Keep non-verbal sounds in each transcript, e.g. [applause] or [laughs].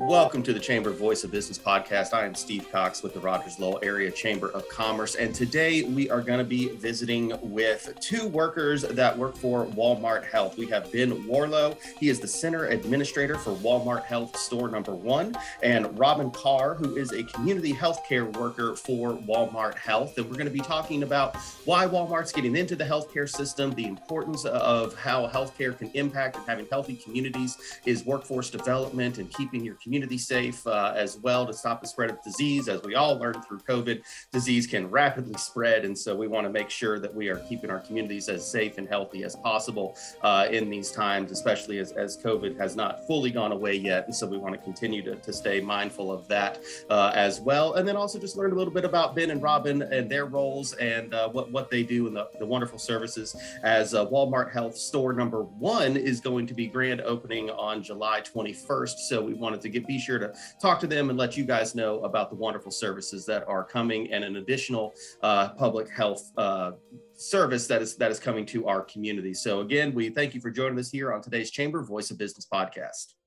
Welcome to the Chamber Voice of Business podcast. I am Steve Cox with the Rogers Lowell Area Chamber of Commerce. And today we are going to be visiting with two workers that work for Walmart Health. We have Ben Warlow, he is the Center Administrator for Walmart Health Store Number One, and Robin Carr, who is a community healthcare worker for Walmart Health. And we're going to be talking about why Walmart's getting into the healthcare system, the importance of how healthcare can impact and having healthy communities is workforce development and keeping your community safe uh, as well to stop the spread of disease. As we all learned through COVID, disease can rapidly spread. And so we want to make sure that we are keeping our communities as safe and healthy as possible uh, in these times, especially as, as COVID has not fully gone away yet. And so we want to continue to, to stay mindful of that uh, as well. And then also just learn a little bit about Ben and Robin and their roles and uh, what, what they do and the, the wonderful services as uh, Walmart Health Store number one is going to be grand opening on July 21st. So we wanted to be sure to talk to them and let you guys know about the wonderful services that are coming and an additional uh, public health uh, service that is that is coming to our community. So again, we thank you for joining us here on today's Chamber Voice of Business podcast.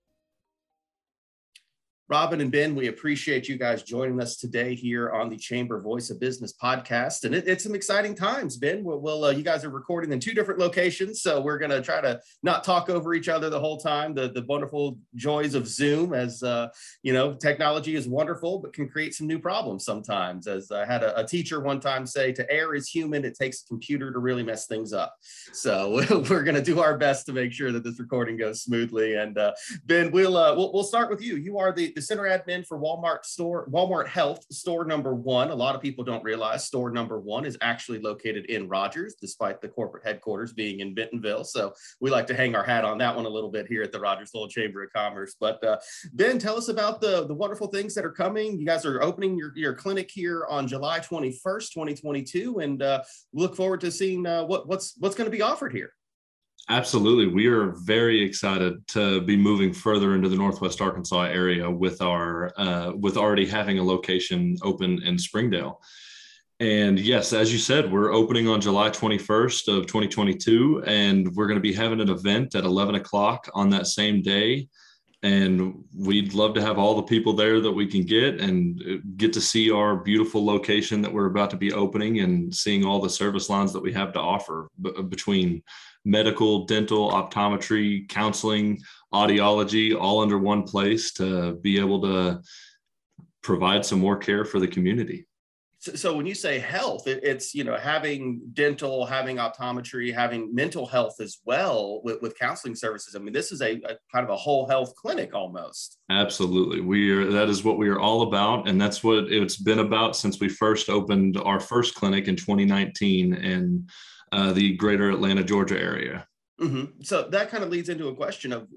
Robin and Ben, we appreciate you guys joining us today here on the Chamber Voice of Business podcast. And it, it's some exciting times, Ben. We'll, we'll uh, you guys are recording in two different locations, so we're going to try to not talk over each other the whole time. The, the wonderful joys of Zoom, as uh, you know, technology is wonderful, but can create some new problems sometimes. As I had a, a teacher one time say, to err is human, it takes a computer to really mess things up. So [laughs] we're going to do our best to make sure that this recording goes smoothly. And uh, Ben, we'll, uh, we'll, we'll start with you. You are the, the the center admin for Walmart store, Walmart Health store number one. A lot of people don't realize store number one is actually located in Rogers, despite the corporate headquarters being in Bentonville. So we like to hang our hat on that one a little bit here at the Rogers Lowell Chamber of Commerce. But uh, Ben, tell us about the, the wonderful things that are coming. You guys are opening your, your clinic here on July 21st, 2022, and uh, look forward to seeing uh, what, what's what's going to be offered here. Absolutely. We are very excited to be moving further into the Northwest Arkansas area with our uh, with already having a location open in Springdale. And yes, as you said, we're opening on July 21st of 2022, and we're going to be having an event at 11 o'clock on that same day. And we'd love to have all the people there that we can get and uh, get to see our beautiful location that we're about to be opening and seeing all the service lines that we have to offer b- between medical, dental, optometry, counseling, audiology, all under one place to be able to provide some more care for the community. So, so when you say health, it, it's you know having dental, having optometry, having mental health as well with, with counseling services. I mean, this is a, a kind of a whole health clinic almost. Absolutely, we are. That is what we are all about, and that's what it's been about since we first opened our first clinic in 2019. And uh, the greater Atlanta, Georgia area. Mm-hmm. So that kind of leads into a question of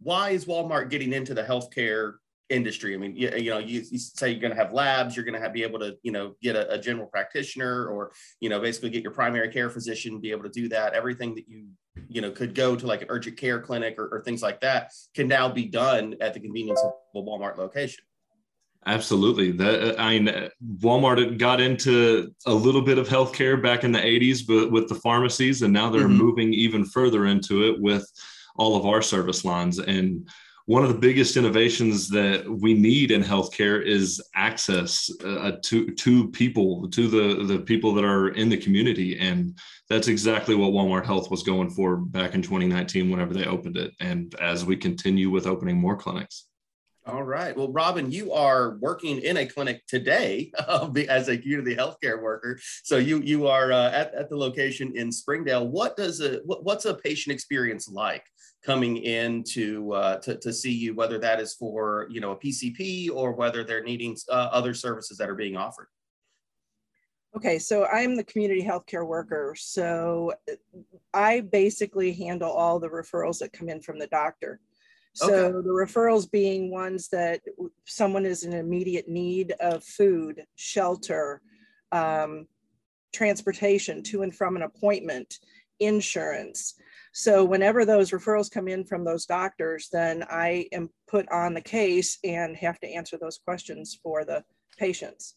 why is Walmart getting into the healthcare industry? I mean, you, you know, you, you, say you're going to have labs, you're going to be able to, you know, get a, a, general practitioner or, you know, basically get your primary care physician, be able to do that. Everything that you, you know, could go to like an urgent care clinic or, or things like that can now be done at the convenience of a Walmart location. Absolutely. That I mean, Walmart got into a little bit of healthcare back in the 80s, but with the pharmacies, and now they're mm-hmm. moving even further into it with all of our service lines. And one of the biggest innovations that we need in healthcare is access uh, to to people, to the the people that are in the community, and that's exactly what Walmart Health was going for back in 2019 whenever they opened it, and as we continue with opening more clinics. All right. Well, Robin, you are working in a clinic today [laughs] uh, as a community healthcare worker. So you you are uh, at, at the location in Springdale. What does a what, what's a patient experience like coming in to, uh, to to see you? Whether that is for you know a PCP or whether they're needing uh, other services that are being offered. Okay, so I'm the community healthcare worker. So I basically handle all the referrals that come in from the doctor. So okay. the referrals being ones that someone is in immediate need of food, shelter, um, transportation to and from an appointment, insurance. So whenever those referrals come in from those doctors, then I am put on the case and have to answer those questions for the patients.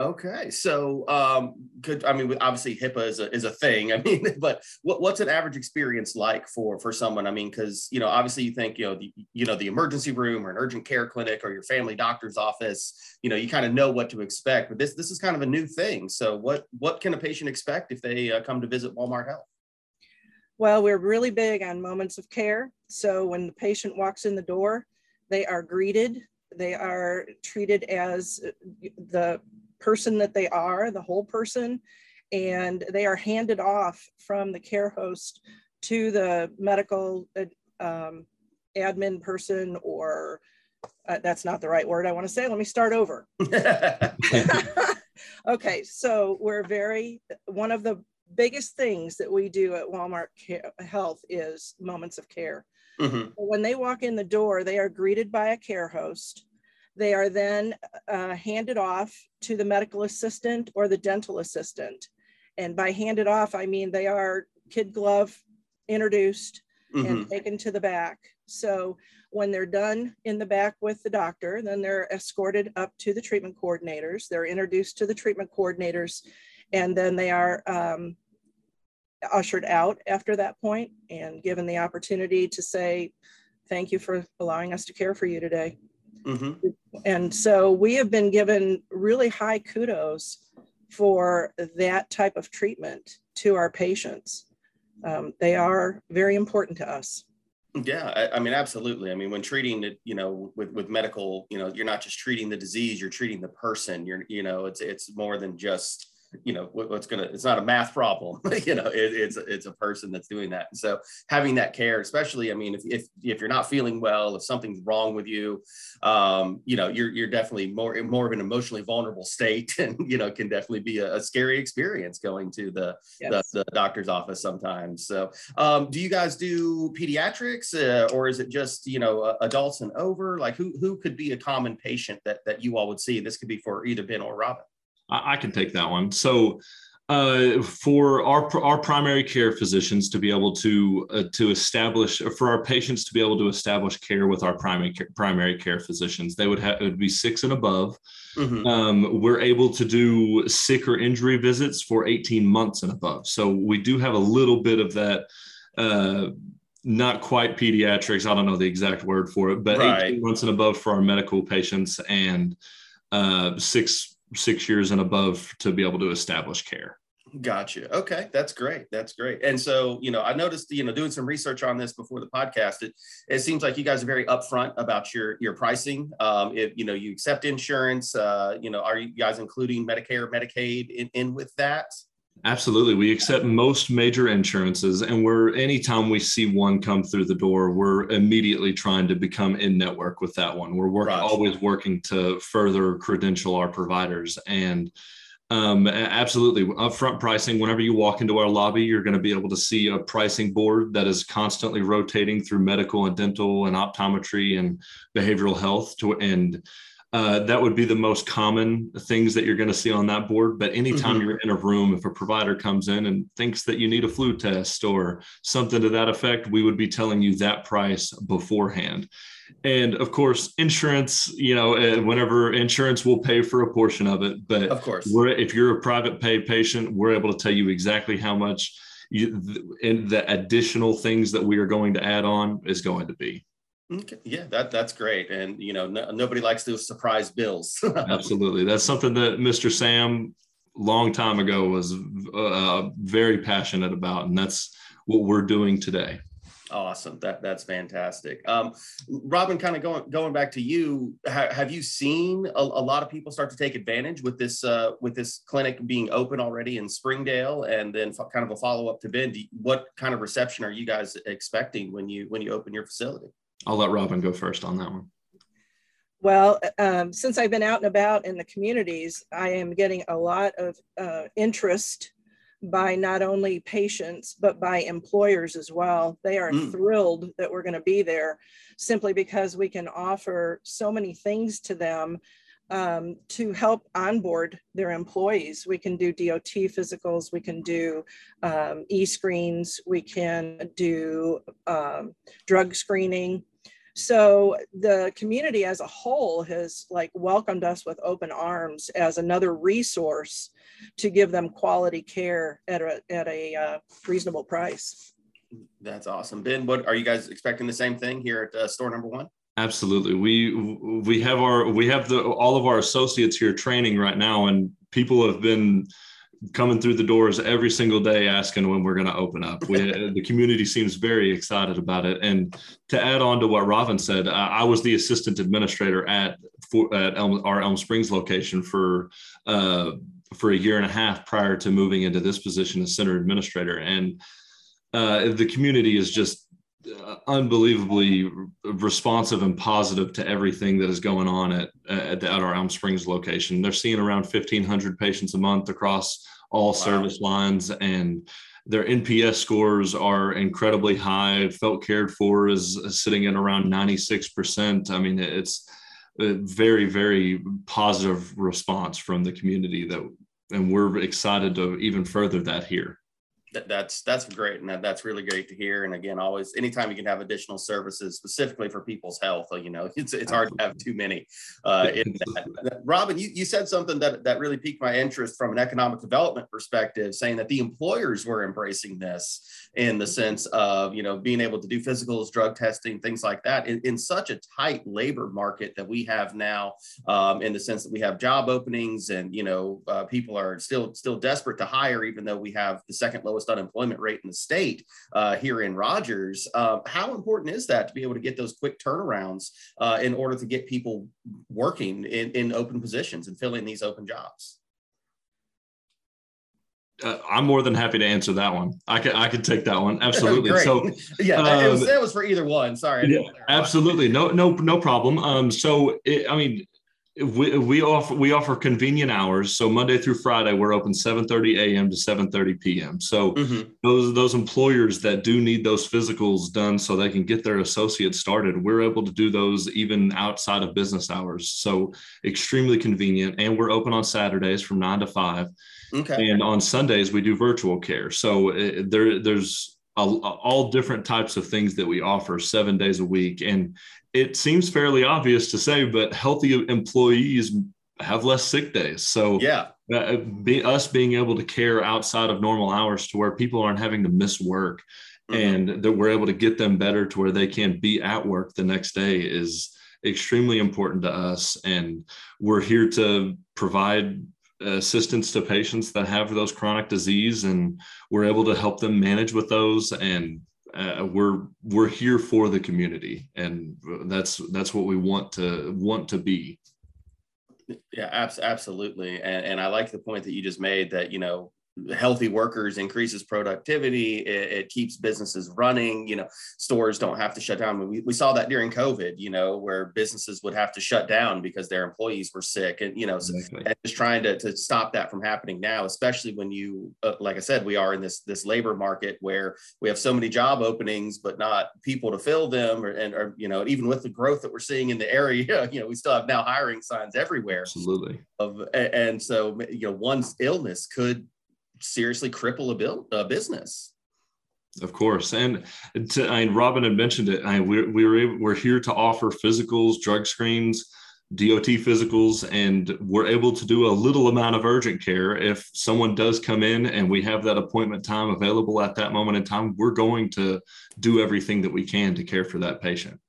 Okay, so um, could I mean obviously HIPAA is a is a thing. [laughs] I mean, but what, what's an average experience like for for someone? I mean, because you know obviously you think you know the you know the emergency room or an urgent care clinic or your family doctor's office. You know you kind of know what to expect, but this this is kind of a new thing. So what what can a patient expect if they uh, come to visit Walmart Health? Well, we're really big on moments of care. So when the patient walks in the door, they are greeted. They are treated as the person that they are, the whole person, and they are handed off from the care host to the medical um, admin person or uh, that's not the right word I want to say. Let me start over. [laughs] [laughs] okay, so we're very, one of the biggest things that we do at Walmart Health is moments of care. Mm-hmm. When they walk in the door, they are greeted by a care host they are then uh, handed off to the medical assistant or the dental assistant. And by handed off, I mean they are kid glove introduced mm-hmm. and taken to the back. So when they're done in the back with the doctor, then they're escorted up to the treatment coordinators. They're introduced to the treatment coordinators, and then they are um, ushered out after that point and given the opportunity to say, Thank you for allowing us to care for you today. Mm-hmm. And so we have been given really high kudos for that type of treatment to our patients. Um, they are very important to us. Yeah, I, I, mean, absolutely. I mean, when treating it, you know, with with medical, you know, you're not just treating the disease, you're treating the person. You're, you know, it's it's more than just you know what, what's gonna it's not a math problem [laughs] you know it, it's it's a person that's doing that. And so having that care especially i mean if, if if you're not feeling well if something's wrong with you um you know you're you're definitely more more of an emotionally vulnerable state [laughs] and you know can definitely be a, a scary experience going to the, yes. the, the doctor's office sometimes. So um do you guys do pediatrics uh, or is it just you know adults and over? Like who who could be a common patient that that you all would see? This could be for either ben or robin I, I can take that one. So uh, for our our primary care physicians to be able to uh, to establish for our patients to be able to establish care with our primary care, primary care physicians they would have it would be six and above mm-hmm. um, we're able to do sick or injury visits for 18 months and above so we do have a little bit of that uh, not quite pediatrics i don't know the exact word for it but right. 18 months and above for our medical patients and uh, six six years and above to be able to establish care. Gotcha. Okay, that's great. That's great. And so, you know, I noticed, you know, doing some research on this before the podcast, it, it seems like you guys are very upfront about your your pricing. Um, if you know you accept insurance, uh, you know, are you guys including Medicare, Medicaid in, in with that? Absolutely. We accept most major insurances, and we're anytime we see one come through the door, we're immediately trying to become in network with that one. We're work, always working to further credential our providers. And um, absolutely, upfront pricing. Whenever you walk into our lobby, you're going to be able to see a pricing board that is constantly rotating through medical and dental and optometry and behavioral health to and uh, that would be the most common things that you're going to see on that board. But anytime mm-hmm. you're in a room, if a provider comes in and thinks that you need a flu test or something to that effect, we would be telling you that price beforehand. And of course, insurance, you know, uh, whenever insurance will pay for a portion of it. But of course, if you're a private pay patient, we're able to tell you exactly how much you, and the additional things that we are going to add on is going to be. Okay. Yeah, that that's great, and you know, no, nobody likes those surprise bills. [laughs] Absolutely, that's something that Mr. Sam, long time ago, was uh, very passionate about, and that's what we're doing today. Awesome, that that's fantastic. Um, Robin, kind of going going back to you, ha- have you seen a, a, lot of people start to take advantage with this uh, with this clinic being open already in Springdale, and then f- kind of a follow up to Ben? You, what kind of reception are you guys expecting when you when you open your facility? I'll let Robin go first on that one. Well, um, since I've been out and about in the communities, I am getting a lot of uh, interest by not only patients, but by employers as well. They are mm. thrilled that we're going to be there simply because we can offer so many things to them um, to help onboard their employees. We can do DOT physicals, we can do um, e screens, we can do um, drug screening. So the community as a whole has like welcomed us with open arms as another resource to give them quality care at a, at a uh, reasonable price. That's awesome. Ben, what are you guys expecting the same thing here at uh, store number one? Absolutely. We we have our we have the all of our associates here training right now and people have been coming through the doors every single day asking when we're going to open up. We, [laughs] the community seems very excited about it. And to add on to what Robin said, I, I was the assistant administrator at for, at Elm, our Elm Springs location for uh, for a year and a half prior to moving into this position as center administrator. And uh, the community is just unbelievably responsive and positive to everything that is going on at, at, at, our Elm Springs location. They're seeing around 1,500 patients a month across all wow. service lines, and their NPS scores are incredibly high. Felt cared for is sitting at around 96%. I mean, it's a very, very positive response from the community that, and we're excited to even further that here that, that's that's great and that, that's really great to hear and again always anytime you can have additional services specifically for people's health you know [laughs] it's, it's hard to have too many uh, robin you, you said something that, that really piqued my interest from an economic development perspective saying that the employers were embracing this in the sense of you know being able to do physicals drug testing things like that in, in such a tight labor market that we have now um, in the sense that we have job openings and you know uh, people are still still desperate to hire even though we have the second lowest lowest unemployment rate in the state uh, here in Rogers. Uh, how important is that to be able to get those quick turnarounds uh, in order to get people working in, in open positions and filling these open jobs? Uh, I'm more than happy to answer that one. I could I could take that one [laughs] absolutely. so yeah, um, was, it was for either one. Sorry. Yeah, absolutely. No no no problem. Um, so it, I mean, we, we offer we offer convenient hours. So monday through friday we're open 7.30 a.m to 7.30 p.m so mm-hmm. those those employers that do need those physicals done so they can get their associates started we're able to do those even outside of business hours. So extremely convenient. And we're open on saturdays from 9 to 5 okay. And on sundays we do virtual care. So uh, there there's all different types of things that we offer seven days a week and it seems fairly obvious to say, but healthy employees have less sick days. So yeah, uh, be, us being able to care outside of normal hours to where people aren't having to miss work mm-hmm. and that we're able to get them better to where they can be at work the next day is extremely important to us. And we're here to provide assistance to patients that have those chronic disease and we're able to help them manage with those and uh, we're we're here for the community and that's that's what we want to want to be. Yeah absolutely and, and i like the point that you just made that you know healthy workers increases productivity it, it, keeps businesses running you know stores don't have to shut down. We, we saw that during covid you know where businesses would have to shut down because their employees were sick and you know exactly. so, just trying to, to stop that from happening now especially when you uh, like i said we are in this this labor market where we have so many job openings but not people to fill them or, and or you know even with the growth that we're seeing in the area [laughs] you know we still have now hiring signs everywhere. Absolutely. Of and so you know one's illness could seriously cripple a, bill, a business. Of course, and to, I mean, Robin had mentioned it. I, we're we're able, we're here to offer physicals, drug screens, DOT physicals, and we're able to do a little amount of urgent care. If someone does come in and we have that appointment time available at that moment in time, we're going to do everything that we can to care for that patient.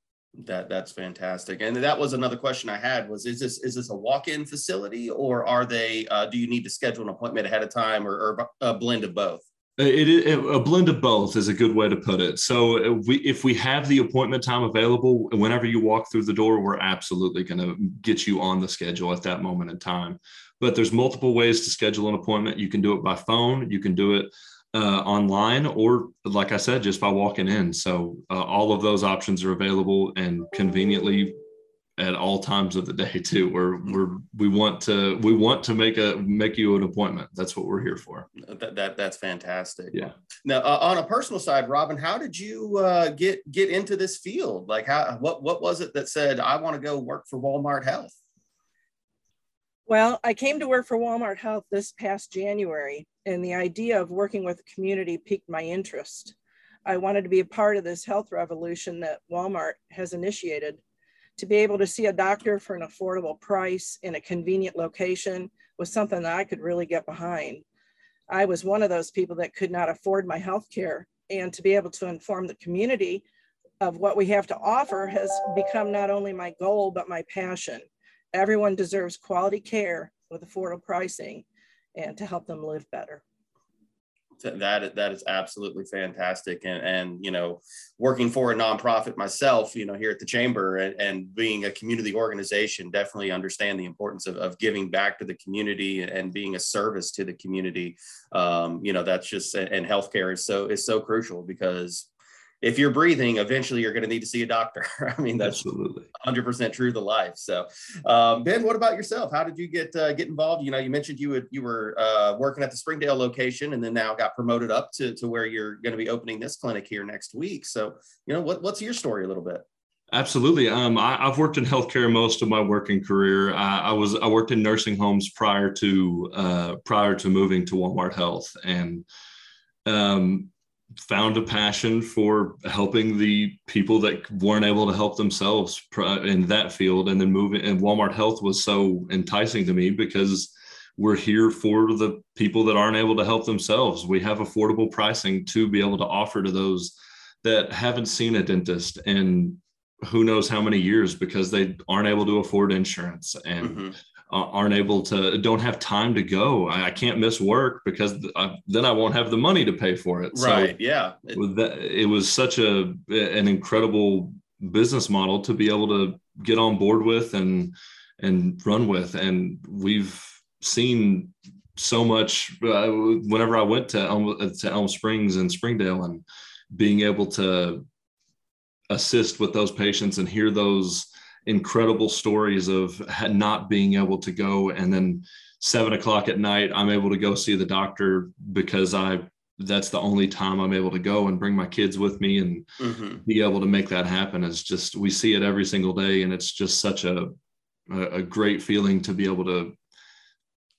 That that's fantastic. And that was another question I had was is this is this a walk-in facility or are they uh, do you need to schedule an appointment ahead of time or, or a blend of both? It, it, a blend of both is a good way to put it. So uh, we if we have the appointment time available, whenever you walk through the door, we're absolutely going to get you on the schedule at that moment in time. But there's multiple ways to schedule an appointment. You can do it by phone. You can do it uh, online or like I said, just by walking in. So uh, all of those options are available and conveniently at all times of the day [laughs] too. We're, we're, we want to, we want to make a, make you an appointment. That's what we're here for. That, that that's fantastic. Yeah. Now uh, on a personal side, Robin, how did you uh, get, get into this field? Like how, what, what was it that said, I want to go work for Walmart Health? Well, I came to work for Walmart Health this past January, and the idea of working with the community piqued my interest. I wanted to be a part of this health revolution that Walmart has initiated. To be able to see a doctor for an affordable price in a convenient location was something that I could really get behind. I was one of those people that could not afford my health care. And to be able to inform the community of what we have to offer has become not only my goal, but my passion. Everyone deserves quality care with affordable pricing and to help them live better. That that is absolutely fantastic. And and you know working for a nonprofit myself you know here at the chamber and, and being a community organization definitely understand the importance of, of giving back to the community and being a service to the community. Um, you know that's just and healthcare is so is so crucial because if you're breathing, eventually you're going to need to see a doctor. [laughs] I mean, that's absolutely 100% true to life. So, um, Ben, what about yourself? How did you get uh, get involved? You know, you mentioned you would you were uh, working at the Springdale location, and then now got promoted up to to where you're going to be opening this clinic here next week. So, you know, what what's your story a little bit? Absolutely. Um, I, have worked in healthcare most of my working career. I, I, was I worked in nursing homes prior to uh, prior to moving to Walmart Health, and um, found a passion for helping the people that weren't able to help themselves in that field. And then moving and walmart health was so enticing to me because we're here for the people that aren't able to help themselves. We have affordable pricing to be able to offer to those that haven't seen a dentist in who knows how many years because they aren't able to afford insurance. And mm-hmm aren't able to don't have time to go. I, can't miss work because I, then i won't have the money to pay for it. Right so yeah. It, was such a an incredible business model to be able to get on board with and and run with. And we've seen so much uh, whenever i went to elm, to elm springs and springdale and being able to assist with those patients and hear those incredible stories of not being able to go and then seven o'clock at night i'm able to go see the doctor because i that's the only time i'm able to go and bring my kids with me and mm-hmm. be able to make that happen is just we see it every single day and it's just such a a great feeling to be able to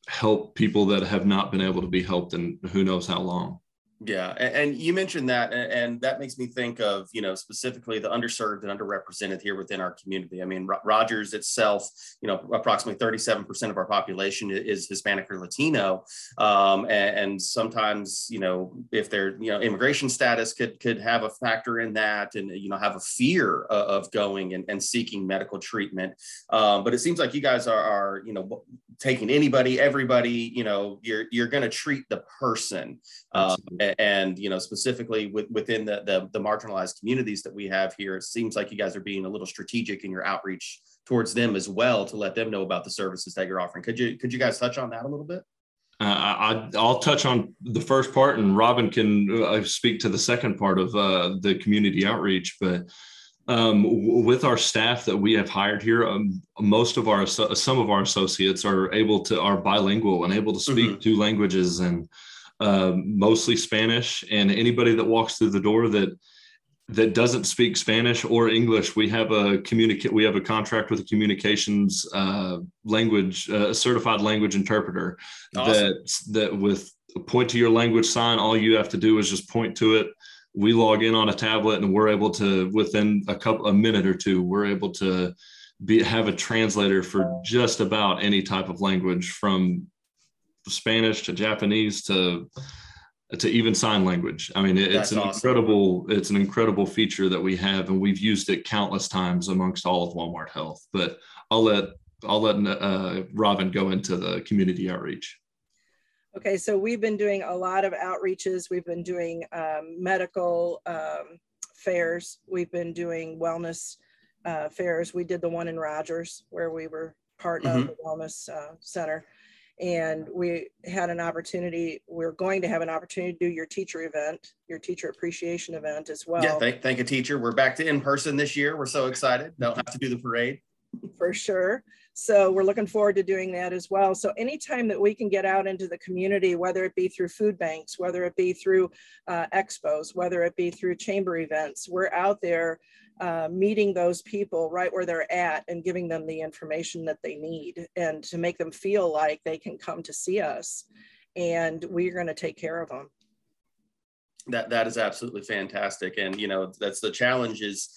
help people that have not been able to be helped in who knows how long yeah, and, you mentioned that, and that makes me think of you know specifically the underserved and underrepresented here within our community. I mean, Rogers itself, you know, approximately 37% of our population is Hispanic or Latino, um, and, and, sometimes you know if their you know immigration status could could have a factor in that, and you know have a fear of going and, and seeking medical treatment. Um, but it seems like you guys are, are you know taking anybody, everybody. You know, you're you're going to treat the person. Um, and you know specifically with, within the, the, the marginalized communities that we have here it seems like you guys are being a little strategic in your outreach towards them as well to let them know about the services that you're offering could you could you guys touch on that a little bit uh, I, will touch on the first part, and Robin can uh, speak to the second part of uh, the community outreach. But um, with our staff that we have hired here, um, most of our some of our associates are able to are bilingual and able to speak mm-hmm. two languages, and um, mostly Spanish, and anybody that walks through the door that that doesn't speak Spanish or English, we have a communicate. We have a contract with a communications uh, language, uh, a certified language interpreter. Awesome. That that with point to your language sign, all you have to do is just point to it. We log in on a tablet, and we're able to within a couple a minute or two, we're able to be have a translator for just about any type of language from Spanish to Japanese to to even sign language. I mean, it, it's an awesome. incredible it's an incredible feature that we have, and we've used it countless times amongst all of Walmart Health. But I'll let I'll let uh, Robin go into the community outreach. Okay, so we've been doing a lot of outreaches. We've been doing um, medical um, fairs. We've been doing wellness uh, fairs. We did the one in Rogers where we were part mm-hmm. of the wellness uh, center and we had an opportunity we're going to have an opportunity to do your teacher event your teacher appreciation event as well yeah thank, thank you teacher we're back to in person this year we're so excited don't have to do the parade [laughs] for sure. So we're looking forward to doing that as well. So anytime that we can get out into the community whether it be through food banks whether it be through uh, expos whether it be through chamber events we're out there uh, meeting those people right where they're at and giving them the information that they need and to make them feel like they can come to see us. And we're going to take care of them That that is absolutely fantastic, and you know that's the challenge is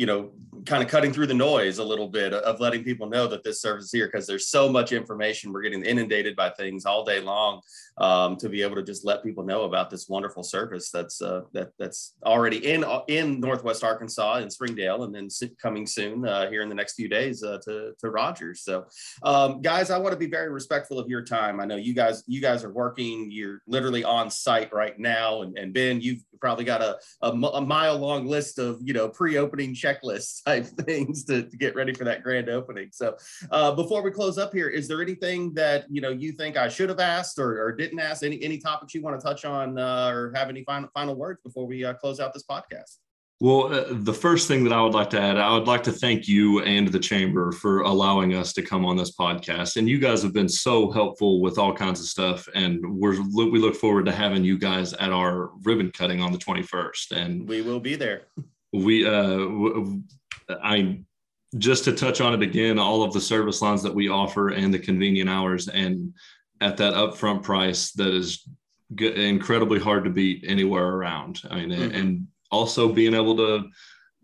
you know, kind of cutting through the noise a little bit of letting people know that this service is here because there's so much information. We're getting inundated by things all day long um, to be able to just let people know about this wonderful service that's uh, that that's already in in Northwest Arkansas in Springdale, and then coming soon uh, here in the next few days uh, to to Rogers. So, um, guys, I want to be very respectful of your time. I know you guys you guys are working. You're literally on site right now, and, and Ben, you've probably got a, a, a mile long list of you know pre-opening checklist type [laughs] things to, to, get ready for that grand opening. So uh, before we close up here, is there anything that you know you think I should have asked or, or didn't ask? Any any topics you want to touch on uh, or have any final final words before we uh, close out this podcast? Well, uh, the first thing that I would like to add, I would like to thank you and the chamber for allowing us to come on this podcast. And you guys have been so helpful with all kinds of stuff. And we're we look forward to having you guys at our ribbon cutting on the 21st. And we will be there. [laughs] We, uh, I just to touch on it again, all of the service lines that we offer and the convenient hours, and at that upfront price that is incredibly hard to beat anywhere around. I mean, mm-hmm. and also being able to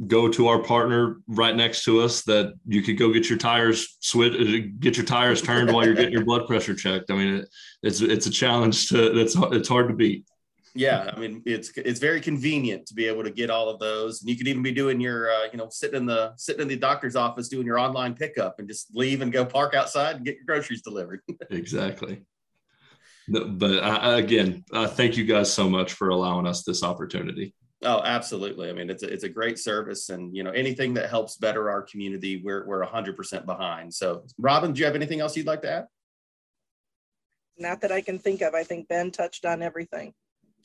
go to our partner right next to us that you could go get your tires switch get your tires turned while you're getting your blood pressure checked i mean it, it's it's a challenge to that's it's hard to beat yeah i mean it's it's very convenient to be able to get all of those and you could even be doing your uh, you know sitting in the sitting in the doctor's office doing your online pickup and just leave and go park outside and get your groceries delivered [laughs] exactly but I, again uh, thank you guys so much for allowing us this opportunity Oh, absolutely. I mean, it's a, it's a great service, and you know, anything that helps better our community, we're we're hundred percent behind. So, Robin, do you have anything else you'd like to add? Not that I can think of. I think Ben touched on everything.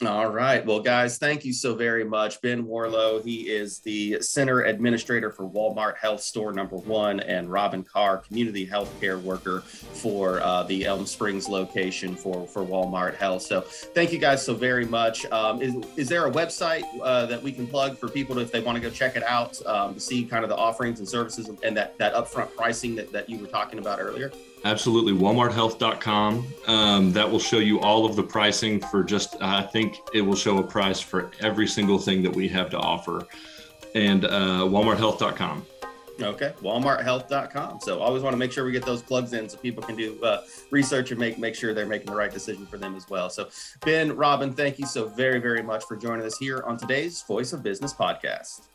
All right. Well, guys, thank you so very much. Ben Warlow, he is the Center Administrator for Walmart Health Store Number One, and Robin Carr, Community Healthcare Worker for uh, the Elm Springs location for, for Walmart Health. So, thank you guys so very much. Um, is, is there a website uh, that we can plug for people to, if they want to go check it out um, to see kind of the offerings and services and that, that upfront pricing that, that you were talking about earlier? Absolutely. WalmartHealth.com. Um, that will show you all of the pricing for just, I think it will show a price for every single thing that we have to offer. And uh, WalmartHealth.com. Okay, WalmartHealth.com. So always want to make sure we get those plugs in so people can do uh, research and make make sure they're making the right decision for them as well. So Ben, Robin, thank you so very very much for joining us here on today's Voice of Business podcast.